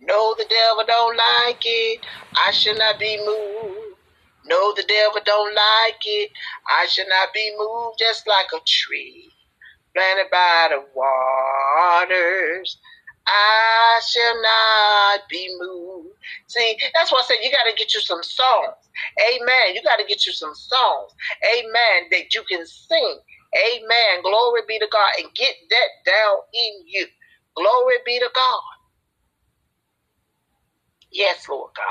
No, the devil don't like it. I shall not be moved. No, the devil don't like it. I shall not be moved just like a tree planted by the waters. I shall not be moved. See, that's why I said you got to get you some songs. Amen. You got to get you some songs. Amen. That you can sing. Amen. Glory be to God. And get that down in you. Glory be to God. Yes, Lord God.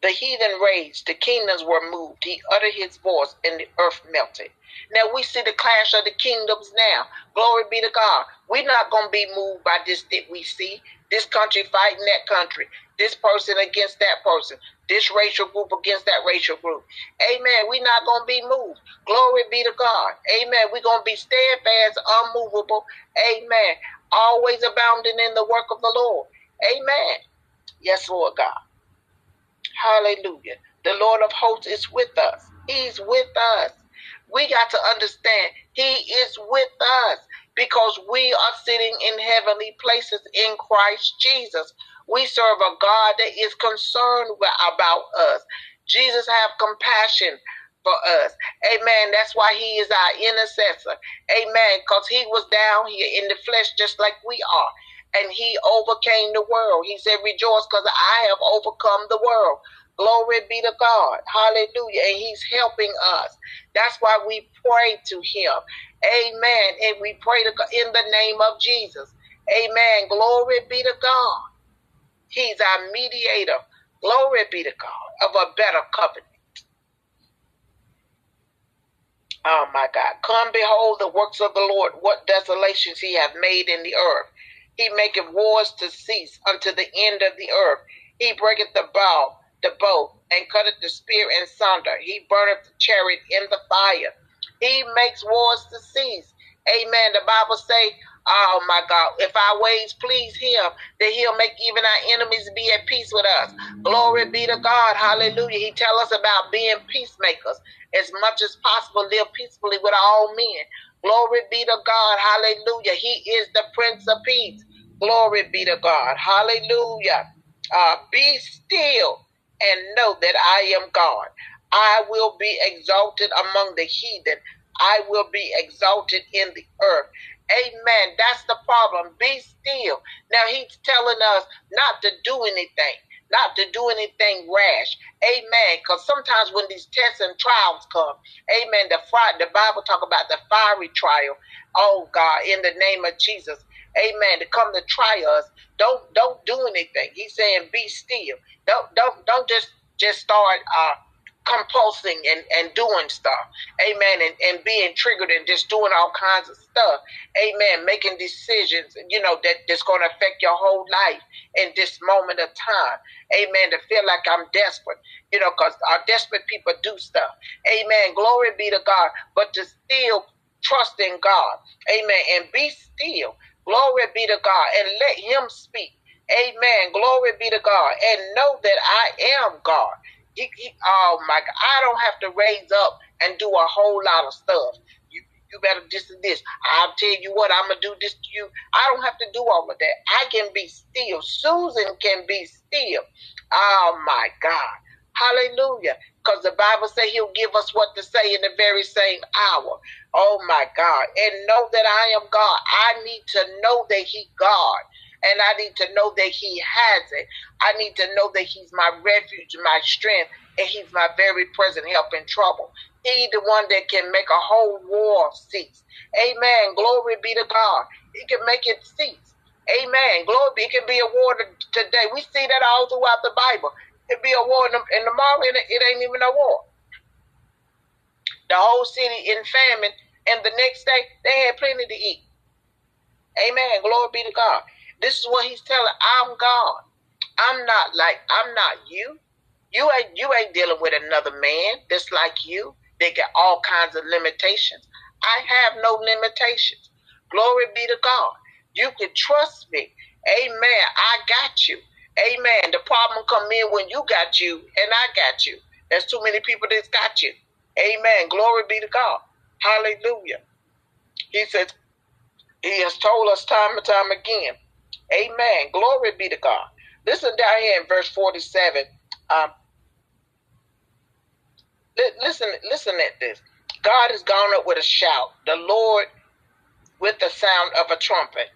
The heathen raged, the kingdoms were moved. He uttered his voice, and the earth melted. Now we see the clash of the kingdoms now. Glory be to God. We're not going to be moved by this that we see. This country fighting that country. This person against that person. This racial group against that racial group. Amen. We're not going to be moved. Glory be to God. Amen. We're going to be steadfast, unmovable. Amen. Always abounding in the work of the Lord. Amen. Yes, Lord God. Hallelujah. The Lord of hosts is with us. He's with us. We got to understand He is with us because we are sitting in heavenly places in Christ Jesus. We serve a God that is concerned about us. Jesus have compassion for us. Amen. That's why he is our intercessor. Amen. Because he was down here in the flesh just like we are. And he overcame the world. He said, Rejoice because I have overcome the world. Glory be to God. Hallelujah. And He's helping us. That's why we pray to Him. Amen. And we pray to God in the name of Jesus. Amen. Glory be to God. He's our mediator. Glory be to God of a better covenant. Oh my God. Come behold the works of the Lord, what desolations he hath made in the earth. He maketh wars to cease unto the end of the earth. He breaketh the bow the bow and cutteth the spear in sunder. He burneth the chariot in the fire. He makes wars to cease. Amen. The Bible say, oh my God, if our ways please him, then he'll make even our enemies be at peace with us. Glory be to God. Hallelujah. He tell us about being peacemakers. As much as possible, live peacefully with all men. Glory be to God. Hallelujah. He is the Prince of Peace. Glory be to God. Hallelujah. Uh, be still and know that I am God. I will be exalted among the heathen. I will be exalted in the earth. Amen. That's the problem. Be still. Now he's telling us not to do anything, not to do anything rash. Amen. Because sometimes when these tests and trials come, amen, the fire, the Bible talk about the fiery trial. Oh God, in the name of Jesus. Amen. To come to try us. Don't don't do anything. He's saying be still. Don't don't don't just just start uh compulsing and, and doing stuff. Amen. And, and being triggered and just doing all kinds of stuff. Amen. Making decisions, you know, that, that's going to affect your whole life in this moment of time. Amen. To feel like I'm desperate, you know, because our desperate people do stuff. Amen. Glory be to God. But to still trust in God. Amen. And be still. Glory be to God. And let Him speak. Amen. Glory be to God. And know that I am God. He, he, oh my God. I don't have to raise up and do a whole lot of stuff. You, you better this and this. I'll tell you what, I'm going to do this to you. I don't have to do all of that. I can be still. Susan can be still. Oh my God. Hallelujah. Because the Bible says he'll give us what to say in the very same hour. Oh my God. And know that I am God. I need to know that he God. And I need to know that He has it. I need to know that He's my refuge, my strength, and He's my very present help in trouble. He's the one that can make a whole war cease. Amen. Glory be to God. He can make it cease. Amen. Glory be. It can be a war today. We see that all throughout the Bible. It be a war in the, in the morning. It ain't even a war. The whole city in famine, and the next day they had plenty to eat. Amen. Glory be to God. This is what he's telling. I'm God. I'm not like I'm not you. You ain't you ain't dealing with another man that's like you. They got all kinds of limitations. I have no limitations. Glory be to God. You can trust me. Amen. I got you. Amen. The problem come in when you got you and I got you. There's too many people that's got you. Amen. Glory be to God. Hallelujah. He says, He has told us time and time again Amen. Glory be to God. Listen down here in verse 47. Um, listen, listen at this. God has gone up with a shout. The Lord with the sound of a trumpet.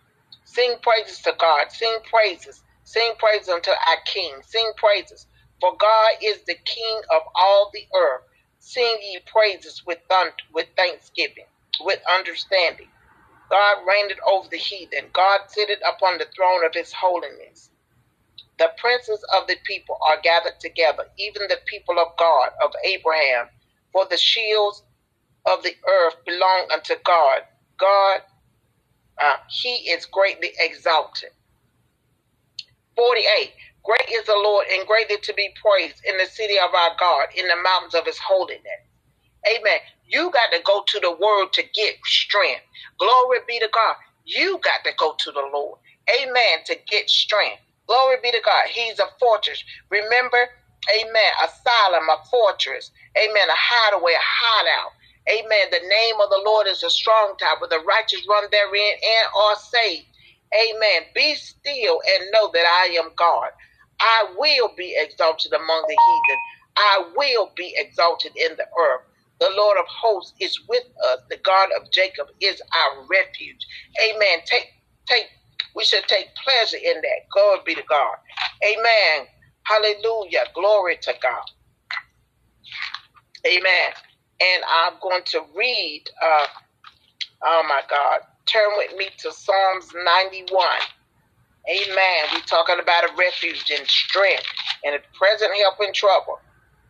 Sing praises to God. Sing praises. Sing praises unto our King. Sing praises. For God is the King of all the earth. Sing ye praises with, with thanksgiving, with understanding. God reigned over the heathen. God sitteth upon the throne of his holiness. The princes of the people are gathered together, even the people of God, of Abraham. For the shields of the earth belong unto God. God, uh, he is greatly exalted. 48. Great is the Lord and greatly to be praised in the city of our God, in the mountains of his holiness. Amen. You got to go to the word to get strength. Glory be to God. You got to go to the Lord. Amen. To get strength. Glory be to God. He's a fortress. Remember, amen, asylum, a fortress. Amen. A hideaway, a hideout. Amen. The name of the Lord is a strong tower. The righteous run therein and are saved. Amen. Be still and know that I am God. I will be exalted among the heathen. I will be exalted in the earth. The Lord of hosts is with us. The God of Jacob is our refuge. Amen. Take, take, we should take pleasure in that. God be to God. Amen. Hallelujah. Glory to God. Amen. And I'm going to read, uh, oh my God, turn with me to Psalms 91. Amen. We're talking about a refuge and strength and a present help in trouble.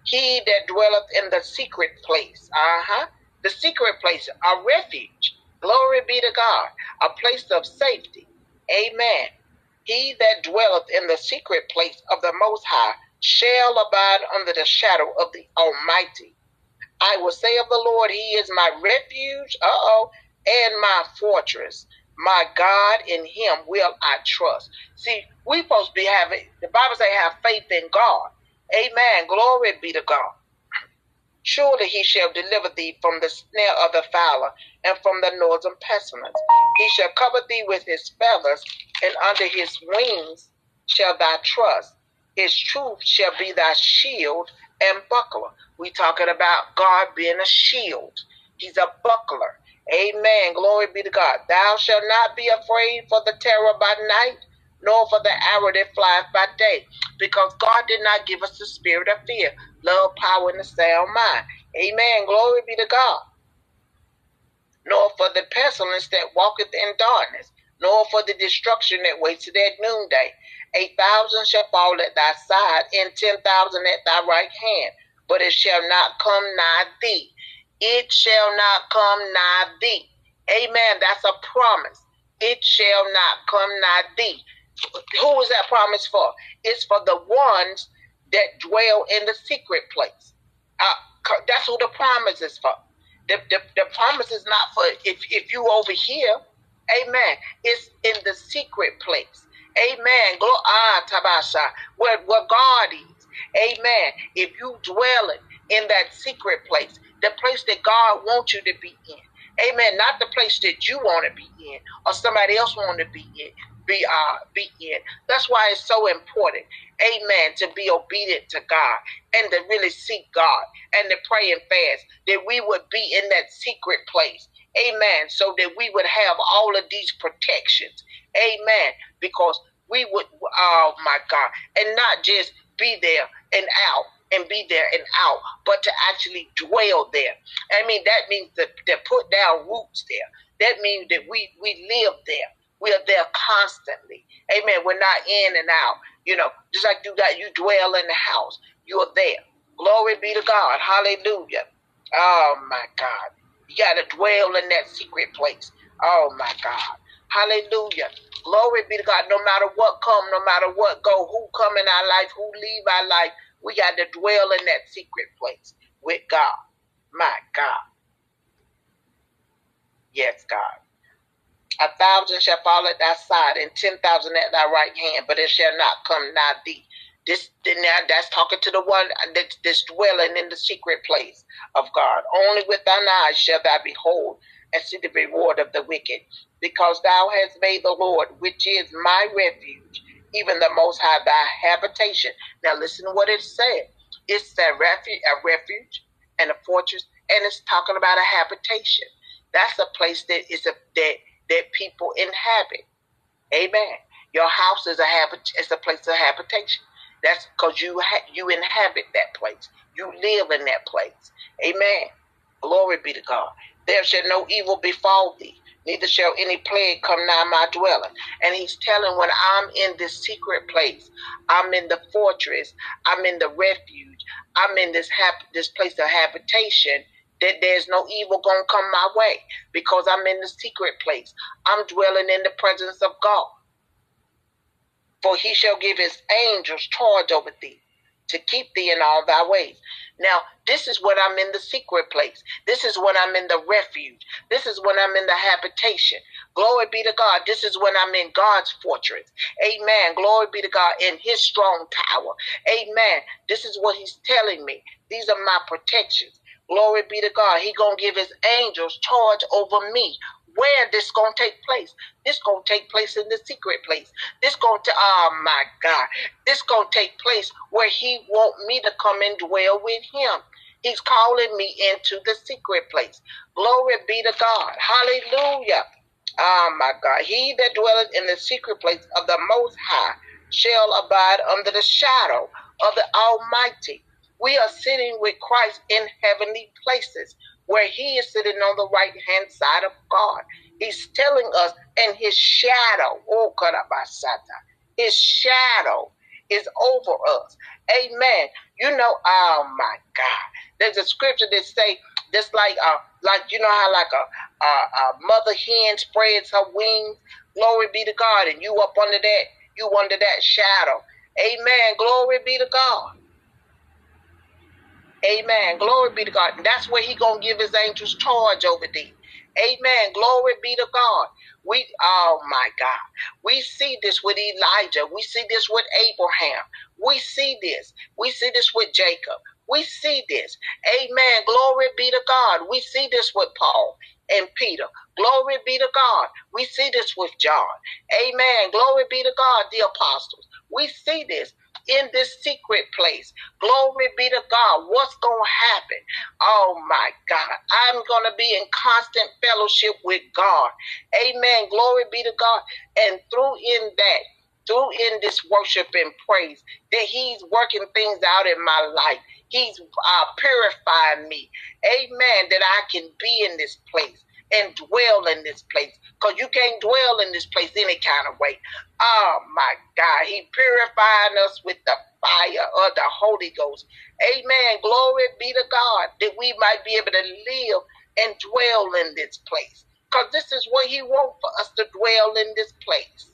He that dwelleth in the secret place, uh huh, the secret place, a refuge. Glory be to God, a place of safety. Amen. He that dwelleth in the secret place of the Most High shall abide under the shadow of the Almighty. I will say of the Lord, He is my refuge, uh oh, and my fortress. My God, in him will I trust. See, we supposed to be having, the Bible say have faith in God. Amen. Glory be to God. Surely he shall deliver thee from the snare of the fowler and from the northern pestilence. He shall cover thee with his feathers, and under his wings shall thy trust. His truth shall be thy shield and buckler. We talking about God being a shield. He's a buckler. Amen. Glory be to God. Thou shalt not be afraid for the terror by night, nor for the arrow that flieth by day, because God did not give us the spirit of fear, love, power, and a sound mind. Amen. Glory be to God. Nor for the pestilence that walketh in darkness, nor for the destruction that waits at noonday. A thousand shall fall at thy side, and ten thousand at thy right hand, but it shall not come nigh thee it shall not come nigh thee. Amen. That's a promise. It shall not come nigh thee. Who is that promise for? It's for the ones that dwell in the secret place. Uh, that's who the promise is for. The, the, the promise is not for if, if you over here. Amen. It's in the secret place. Amen. Go ah tabasha. Where, where God is. Amen. If you dwell in that secret place, the place that God wants you to be in. Amen. Not the place that you want to be in or somebody else want to be in. Be uh be in. That's why it's so important, amen, to be obedient to God and to really seek God and to pray and fast that we would be in that secret place. Amen. So that we would have all of these protections. Amen. Because we would, oh my God, and not just be there and out, and be there and out, but to actually dwell there. I mean, that means that, to put down roots there. That means that we, we live there. We are there constantly. Amen. We're not in and out. You know, just like you got, you dwell in the house. You are there. Glory be to God. Hallelujah. Oh my God. You got to dwell in that secret place. Oh my God. Hallelujah. Glory be to God. No matter what come, no matter what go, who come in our life, who leave our life, we got to dwell in that secret place with God. My God. Yes, God. A thousand shall fall at thy side, and ten thousand at thy right hand, but it shall not come nigh thee. This now that's talking to the one that's dwelling in the secret place of God. Only with thine eyes shall thou behold and see the reward of the wicked. Because thou hast made the Lord, which is my refuge, even the Most High, thy habitation. Now listen to what it said. It's a refuge, a refuge and a fortress, and it's talking about a habitation. That's a place that is a that that people inhabit. Amen. Your house is a habit. It's a place of habitation. That's because you ha- you inhabit that place. You live in that place. Amen. Glory be to God. There shall no evil befall thee, neither shall any plague come nigh my dwelling. And he's telling when I'm in this secret place, I'm in the fortress, I'm in the refuge, I'm in this hap- this place of habitation, that there's no evil gonna come my way because I'm in the secret place. I'm dwelling in the presence of God. For he shall give his angels charge over thee to keep thee in all thy ways. Now, this is when I'm in the secret place. This is when I'm in the refuge. This is when I'm in the habitation. Glory be to God. This is when I'm in God's fortress. Amen. Glory be to God in his strong tower. Amen. This is what he's telling me. These are my protections. Glory be to God. He gonna give his angels charge over me. Where this gonna take place? This gonna take place in the secret place. This gonna to oh my God. This gonna take place where he want me to come and dwell with him. He's calling me into the secret place. Glory be to God. Hallelujah. Oh my God. He that dwelleth in the secret place of the most high shall abide under the shadow of the Almighty. We are sitting with Christ in heavenly places where he is sitting on the right hand side of God. He's telling us, and his shadow, oh Karabasata, his shadow is over us. Amen. You know, oh my God. There's a scripture that say, just like uh like you know how like a, a, a mother hen spreads her wings. Glory be to God, and you up under that, you under that shadow. Amen. Glory be to God. Amen. Glory be to God. And that's where he to give his angels charge over thee. Amen. Glory be to God. We, oh my God. We see this with Elijah. We see this with Abraham. We see this. We see this with Jacob. We see this. Amen. Glory be to God. We see this with Paul and Peter. Glory be to God. We see this with John. Amen. Glory be to God, the apostles. We see this in this secret place. Glory be to God. What's going to happen? Oh my God. I'm going to be in constant fellowship with God. Amen. Glory be to God. And through in that, through in this worship and praise, that He's working things out in my life. He's uh, purifying me. Amen. That I can be in this place and dwell in this place. Because you can't dwell in this place any kind of way. Oh my God. He purifying us with the fire of the Holy Ghost. Amen. Glory be to God that we might be able to live and dwell in this place. Because this is what He wants for us to dwell in this place.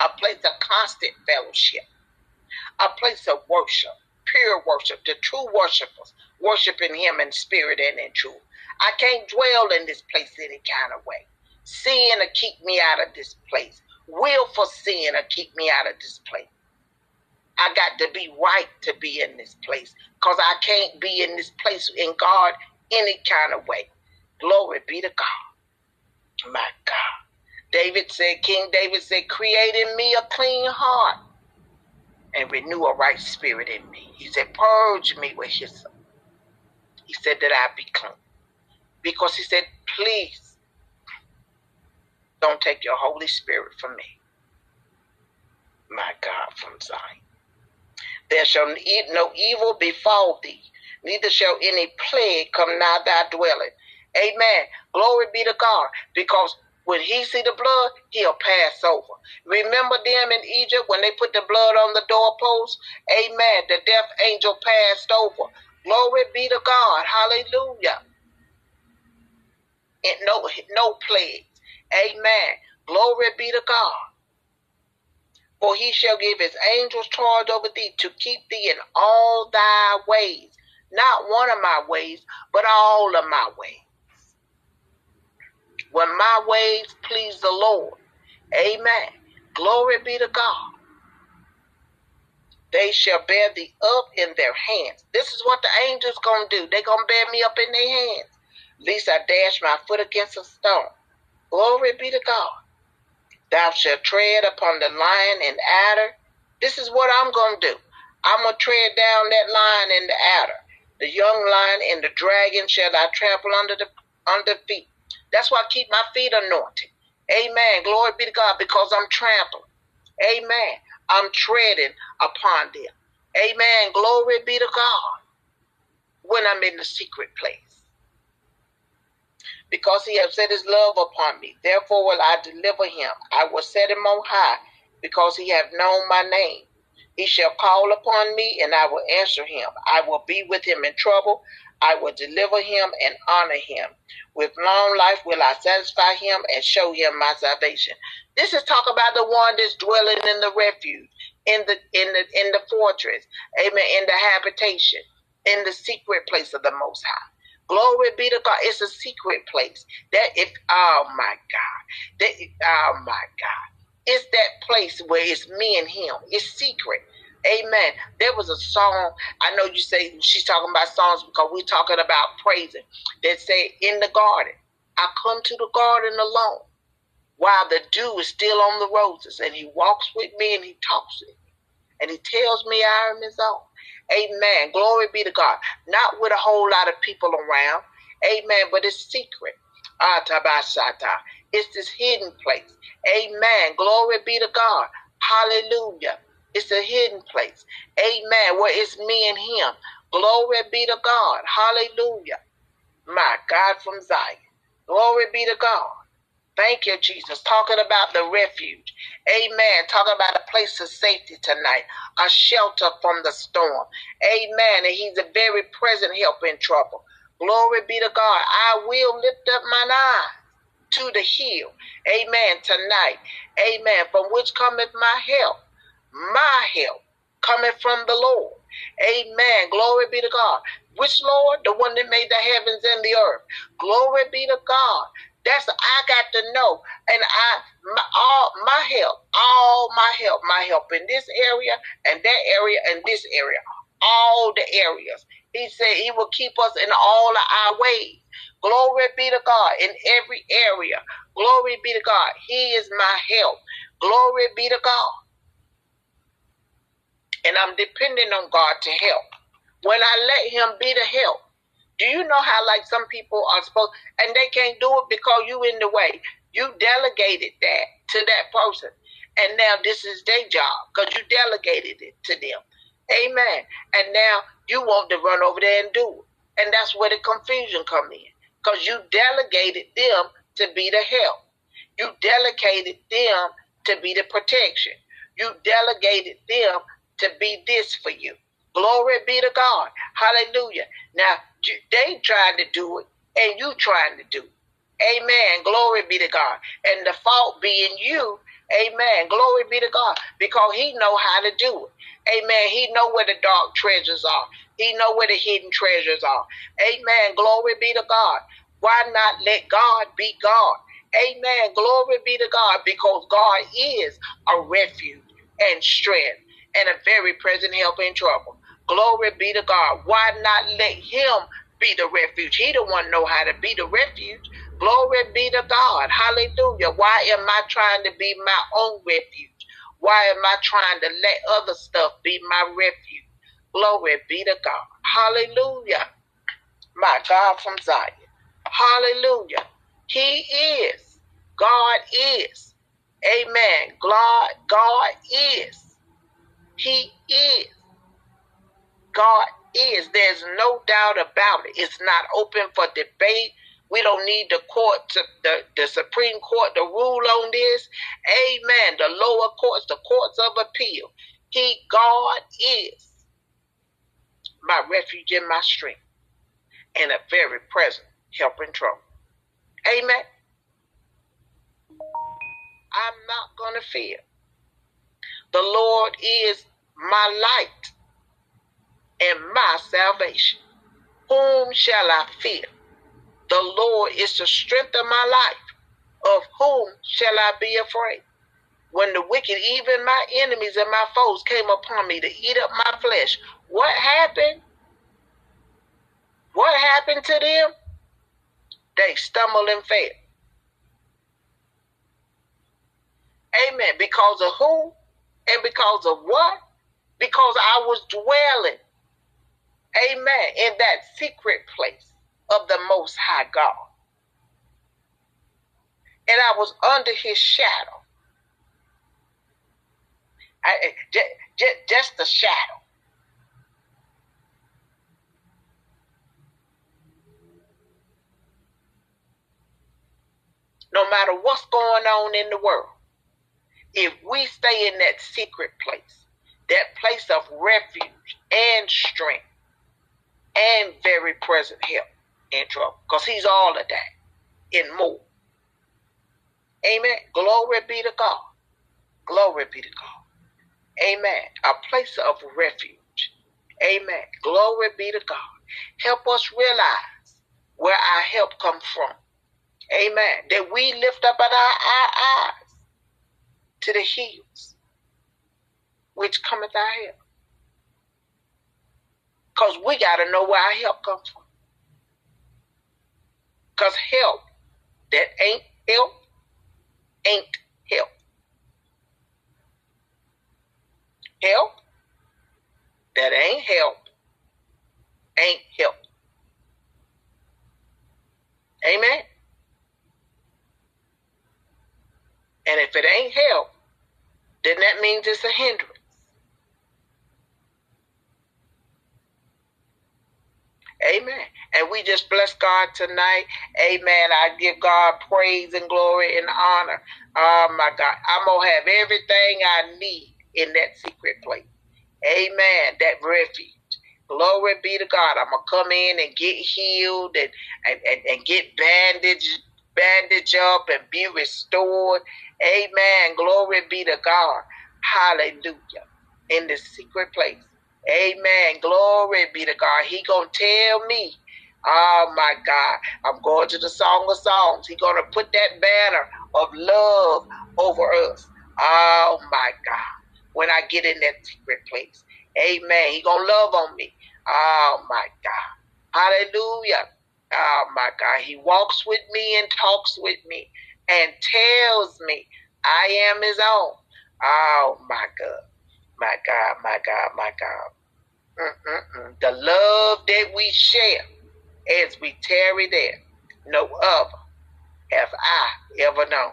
A place of constant fellowship. A place of worship. Pure worship. The true worshipers worshiping Him in spirit and in truth. I can't dwell in this place any kind of way. Sin will keep me out of this place. Willful sin will keep me out of this place. I got to be right to be in this place because I can't be in this place in God any kind of way. Glory be to God. My God. David said, King David said, create in me a clean heart and renew a right spirit in me. He said, purge me with hyssop. He said that I be clean. Because he said, please don't take your Holy Spirit from me. My God, from Zion. There shall no evil befall thee, neither shall any plague come nigh thy dwelling. Amen. Glory be to God. Because when he see the blood, he'll pass over. Remember them in Egypt when they put the blood on the doorpost? Amen. The death angel passed over. Glory be to God. Hallelujah. And no, no plague. Amen. Glory be to God. For he shall give his angels charge over thee to keep thee in all thy ways. Not one of my ways, but all of my ways. When my ways please the Lord. Amen. Glory be to God. They shall bear thee up in their hands. This is what the angels gonna do. They gonna bear me up in their hands. Lest I dash my foot against a stone. Glory be to God. Thou shalt tread upon the lion and adder. This is what I'm going to do. I'm going to tread down that lion and the adder. The young lion and the dragon shall I trample under the under feet. That's why I keep my feet anointed. Amen. Glory be to God because I'm trampling. Amen. I'm treading upon them. Amen. Glory be to God when I'm in the secret place because he has set his love upon me. Therefore will I deliver him. I will set him on high, because he hath known my name. He shall call upon me, and I will answer him. I will be with him in trouble. I will deliver him and honor him. With long life will I satisfy him and show him my salvation. This is talk about the one that's dwelling in the refuge, in the in the in the fortress, amen, in the habitation, in the secret place of the Most High. Glory be to God. It's a secret place. That if oh my God. That oh my God. It's that place where it's me and him. It's secret. Amen. There was a song. I know you say she's talking about songs because we're talking about praising. That say in the garden. I come to the garden alone while the dew is still on the roses, and he walks with me and he talks with me, and he tells me I am his own. Amen. Glory be to God. Not with a whole lot of people around. Amen. But it's secret. Ah, Atabashata. It's this hidden place. Amen. Glory be to God. Hallelujah. It's a hidden place. Amen. Where it's me and him. Glory be to God. Hallelujah. My God from Zion. Glory be to God. Thank you, Jesus. Talking about the refuge. Amen. Talking about a place of safety tonight, a shelter from the storm. Amen. And He's a very present help in trouble. Glory be to God. I will lift up mine eyes to the hill. Amen. Tonight. Amen. From which cometh my help. My help cometh from the Lord. Amen. Glory be to God. Which Lord? The one that made the heavens and the earth. Glory be to God. That's I got to know, and I my, all my help, all my help, my help in this area and that area and this area, all the areas. He said He will keep us in all of our ways. Glory be to God in every area. Glory be to God. He is my help. Glory be to God. And I'm depending on God to help. When I let Him be the help, do you know how like some people are supposed and they can't do it because you in the way? You delegated that to that person. And now this is their job because you delegated it to them. Amen. And now you want to run over there and do it. And that's where the confusion come in. Because you delegated them to be the help. You delegated them to be the protection. You delegated them to be this for you. Glory be to God. Hallelujah. Now, they trying to do it and you trying to do it. Amen. Glory be to God. And the fault being you. Amen. Glory be to God. Because he know how to do it. Amen. He know where the dark treasures are. He know where the hidden treasures are. Amen. Glory be to God. Why not let God be God? Amen. Glory be to God because God is a refuge and strength and a very present help in trouble. Glory be to God. Why not let him be the refuge? He the one know how to be the refuge. Glory be to God. Hallelujah. Why am I trying to be my own refuge? Why am I trying to let other stuff be my refuge? Glory be to God. Hallelujah. My God from Zion. Hallelujah. He is. God is. Amen. God, God is. He is. God is. There's no doubt about it. It's not open for debate. We don't need the court, to, the, the Supreme Court to rule on this. Amen. The lower courts, the courts of appeal. He, God, is my refuge and my strength, and a very present help in trouble. Amen. I'm not going to fear. The Lord is my light and my salvation. Whom shall I fear? The Lord is the strength of my life. Of whom shall I be afraid? When the wicked, even my enemies and my foes, came upon me to eat up my flesh, what happened? What happened to them? they stumbled and fell. Amen. Because of who and because of what? Because I was dwelling, amen, in that secret place of the Most High God. And I was under his shadow. I, eh, just, just, just the shadow. No matter what's going on in the world, if we stay in that secret place, that place of refuge and strength and very present help in trouble, because he's all of that and more. Amen. Glory be to God. Glory be to God. Amen. A place of refuge. Amen. Glory be to God. Help us realize where our help comes from. Amen. That we lift up our, our eyes to the hills, which cometh our help. Because we got to know where our help comes from. Because help that ain't help ain't help. Help that ain't help ain't help. Amen. And if it ain't help, then that means it's a hindrance. Amen. And we just bless God tonight. Amen. I give God praise and glory and honor. Oh my God. I'm going to have everything I need in that secret place. Amen. That refuge. Glory be to God. I'm going to come in and get healed and, and, and, and get bandaged bandage up and be restored. Amen. Glory be to God. Hallelujah. In the secret place. Amen. Glory be to God. He gonna tell me. Oh my God. I'm going to the Song of Songs. He gonna put that banner of love over us. Oh my God. When I get in that secret place. Amen. He gonna love on me. Oh my God. Hallelujah. Oh my God. He walks with me and talks with me and tells me I am his own. Oh my God. My God, my God, my God. The love that we share as we tarry there, no other have I ever known.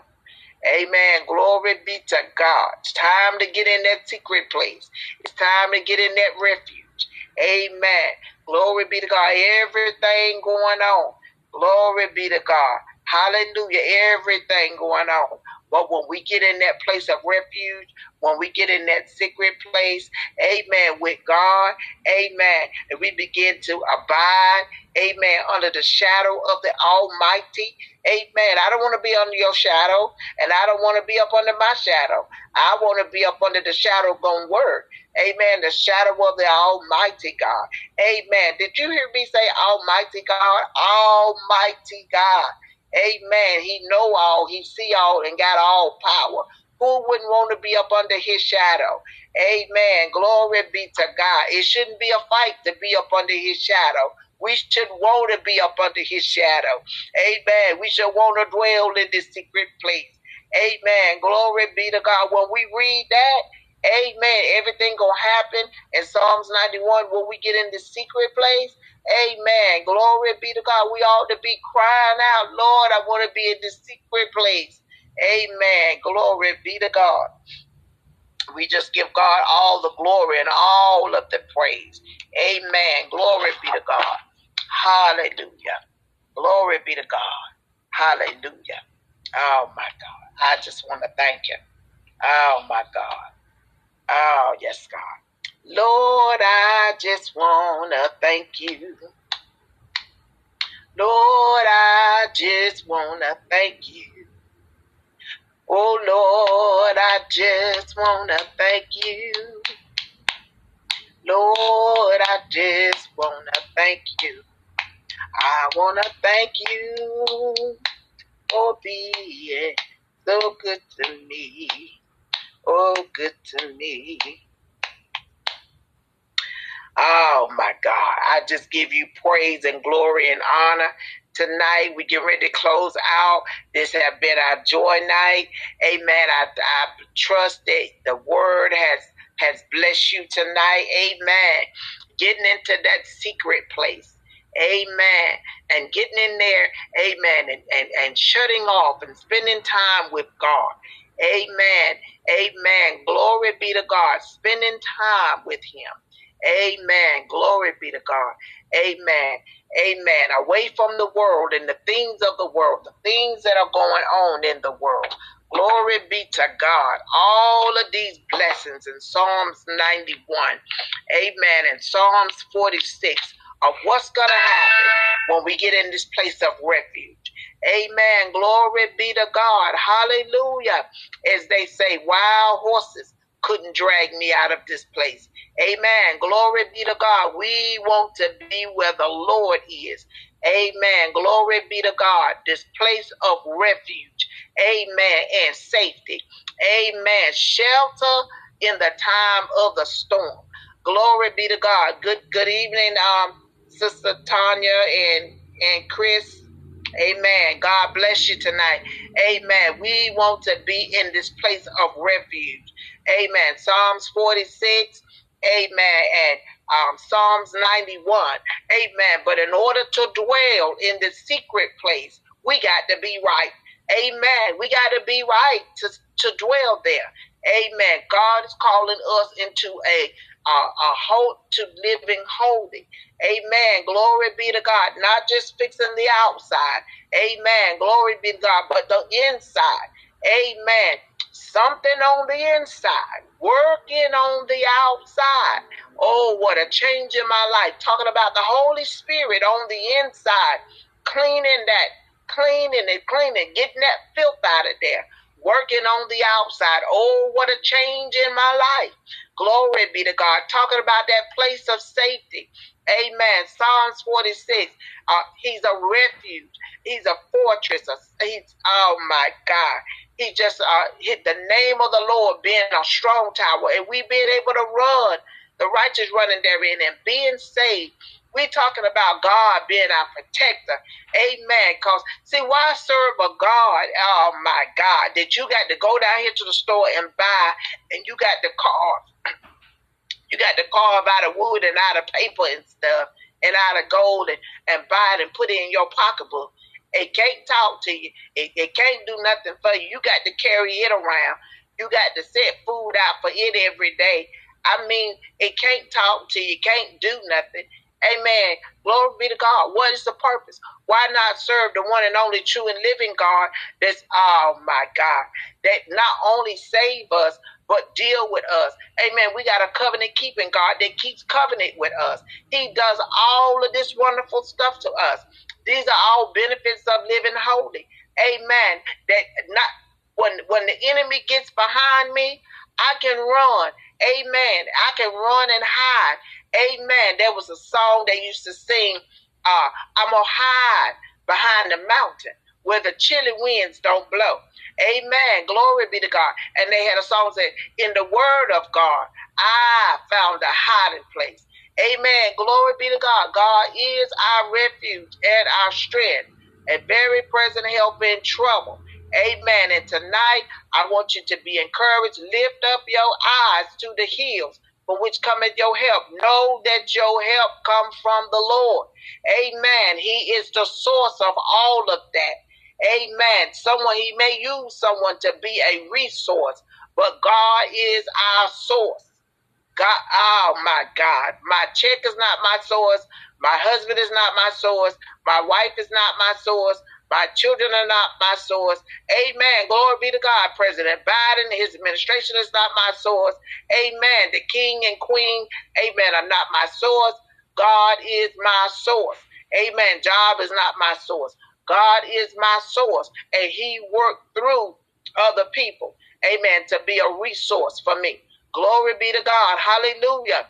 Amen. Glory be to God. It's time to get in that secret place. It's time to get in that refuge. Amen. Glory be to God. Everything going on. Glory be to God. Hallelujah. Everything going on. But when we get in that place of refuge, when we get in that secret place, amen, with God, amen, and we begin to abide, amen, under the shadow of the Almighty, amen. I don't want to be under your shadow, and I don't want to be up under my shadow. I want to be up under the shadow of God's word. Amen. The shadow of the Almighty God. Amen. Did you hear me say Almighty God? Almighty God. Amen. He know all, he see all, and got all power. Who wouldn't want to be up under his shadow? Amen. Glory be to God. It shouldn't be a fight to be up under his shadow. We should want to be up under his shadow. Amen. We should want to dwell in this secret place. Amen. Glory be to God. When we read that, amen, everything gonna happen in Psalms 91 when we get in the secret place. Amen. Glory be to God. We ought to be crying out, Lord, I want to be in the secret place. Amen. Glory be to God. We just give God all the glory and all of the praise. Amen. Glory be to God. Hallelujah. Glory be to God. Hallelujah. Oh my God. I just want to thank you. Oh my God. Oh yes, God. Lord, I just want to thank you. Lord, I just want to thank you. Oh, Lord, I just want to thank you. Lord, I just want to thank you. I want to thank you for being so good to me. Oh, good to me. Oh my God. I just give you praise and glory and honor. Tonight we get ready to close out. This has been our joy night. Amen. I, I trust that the word has has blessed you tonight. Amen. Getting into that secret place. Amen. And getting in there, amen, and, and, and shutting off and spending time with God. Amen. Amen. Glory be to God. Spending time with Him. Amen. Glory be to God. Amen. Amen. Away from the world and the things of the world, the things that are going on in the world. Glory be to God. All of these blessings in Psalms 91. Amen. And Psalms 46 of what's going to happen when we get in this place of refuge. Amen. Glory be to God. Hallelujah. As they say, wild horses couldn't drag me out of this place. Amen. Glory be to God. We want to be where the Lord is. Amen. Glory be to God. This place of refuge. Amen. And safety. Amen. Shelter in the time of the storm. Glory be to God. Good good evening, um, Sister Tanya and and Chris. Amen. God bless you tonight. Amen. We want to be in this place of refuge. Amen. Psalms 46. Amen. And um, Psalms 91. Amen. But in order to dwell in the secret place, we got to be right. Amen. We got to be right to, to dwell there. Amen. God is calling us into a a, hope to living holy. Amen. Glory be to God. Not just fixing the outside. Amen. Glory be to God, but the inside. Amen. Something on the inside, working on the outside. Oh, what a change in my life. Talking about the Holy Spirit on the inside, cleaning that, cleaning it, cleaning, getting that filth out of there, working on the outside. Oh, what a change in my life. Glory be to God. Talking about that place of safety. Amen. Psalms 46. Uh, he's a refuge. He's a fortress. He's, oh my God. He just uh, hit the name of the Lord being a strong tower and we being able to run, the righteous running therein and being saved. We're talking about God being our protector. Amen. Because, see, why serve a God, oh my God, that you got to go down here to the store and buy and you got to carve you got to carve out of wood and out of paper and stuff and out of gold and, and buy it and put it in your pocketbook. It can't talk to you. It, it can't do nothing for you. You got to carry it around. You got to set food out for it every day. I mean, it can't talk to you. Can't do nothing. Amen. Glory be to God. What is the purpose? Why not serve the one and only true and living God that's, oh my God, that not only save us, but deal with us. Amen. We got a covenant keeping God that keeps covenant with us. He does all of this wonderful stuff to us. These are all benefits of living holy. Amen. That not when when the enemy gets behind me, I can run. Amen. I can run and hide. Amen. There was a song they used to sing, uh, I'm gonna hide behind the mountain where the chilly winds don't blow. Amen. Glory be to God. And they had a song that in the word of God, I found a hiding place. Amen. Glory be to God. God is our refuge and our strength, a very present help in trouble. Amen. And tonight, I want you to be encouraged. Lift up your eyes to the hills, for which cometh your help. Know that your help come from the Lord. Amen. He is the source of all of that. Amen. Someone, he may use someone to be a resource, but God is our source. God, oh my God. My check is not my source. My husband is not my source. My wife is not my source. My children are not my source. Amen. Glory be to God. President Biden, his administration is not my source. Amen. The king and queen, amen, are not my source. God is my source. Amen. Job is not my source. God is my source, and He worked through other people, amen, to be a resource for me. Glory be to God. Hallelujah.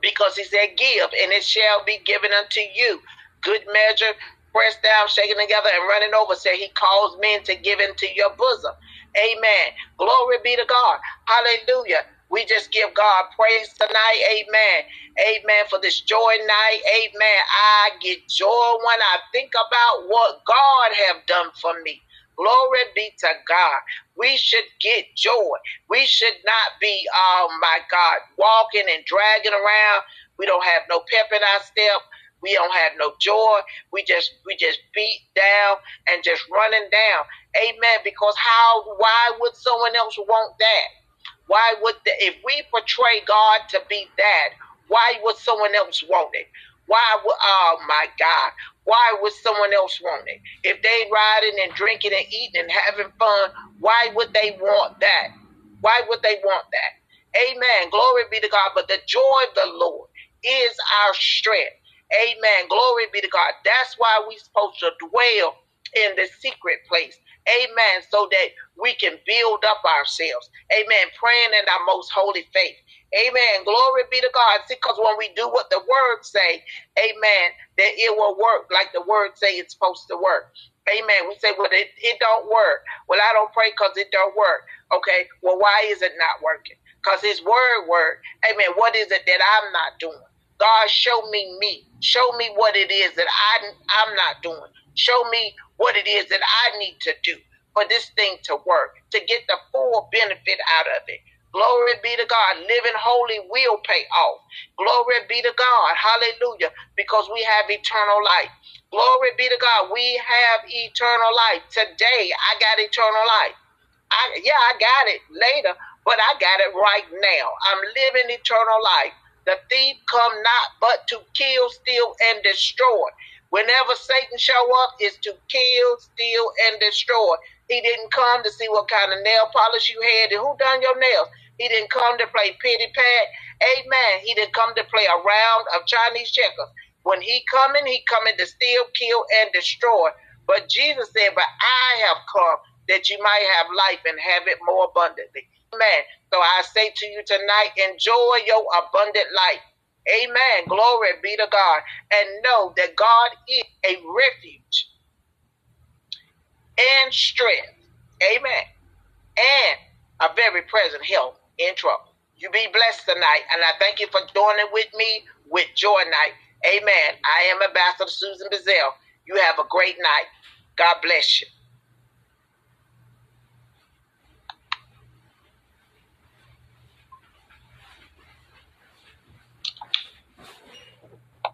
Because He said, Give, and it shall be given unto you. Good measure, pressed down, shaken together, and running over. Say, He calls men to give into your bosom. Amen. Glory be to God. Hallelujah. We just give God praise tonight. Amen. Amen. For this joy night. Amen. I get joy when I think about what God have done for me. Glory be to God. We should get joy. We should not be, oh my God, walking and dragging around. We don't have no pep in our step. We don't have no joy. We just we just beat down and just running down. Amen. Because how why would someone else want that? Why would the, if we portray God to be that, why would someone else want it? Why would oh my God? Why would someone else want it? If they riding and drinking and eating and having fun, why would they want that? Why would they want that? Amen. Glory be to God. But the joy of the Lord is our strength. Amen. Glory be to God. That's why we're supposed to dwell in the secret place. Amen. So that we can build up ourselves. Amen. Praying in our most holy faith. Amen. Glory be to God. See, because when we do what the word say, amen, that it will work like the word say it's supposed to work. Amen. We say, well, it, it don't work. Well, I don't pray because it don't work. Okay. Well, why is it not working? Because his word work. Amen. What is it that I'm not doing? God, show me me. Show me what it is that I, I'm not doing. Show me what it is that I need to do for this thing to work, to get the full benefit out of it. Glory be to God. Living holy will pay off. Glory be to God. Hallelujah. Because we have eternal life. Glory be to God. We have eternal life. Today, I got eternal life. I, yeah, I got it later, but I got it right now. I'm living eternal life. The thief come not but to kill, steal, and destroy. Whenever Satan show up, is to kill, steal, and destroy. He didn't come to see what kind of nail polish you had and who done your nails. He didn't come to play pity pat. Amen. He didn't come to play a round of Chinese checkers. When he coming, he coming to steal, kill, and destroy. But Jesus said, But I have come that you might have life and have it more abundantly. Amen. So I say to you tonight, enjoy your abundant life. Amen. Glory be to God. And know that God is a refuge and strength. Amen. And a very present help in trouble. You be blessed tonight. And I thank you for joining with me with Joy Night. Amen. I am Ambassador Susan Bazell. You have a great night. God bless you.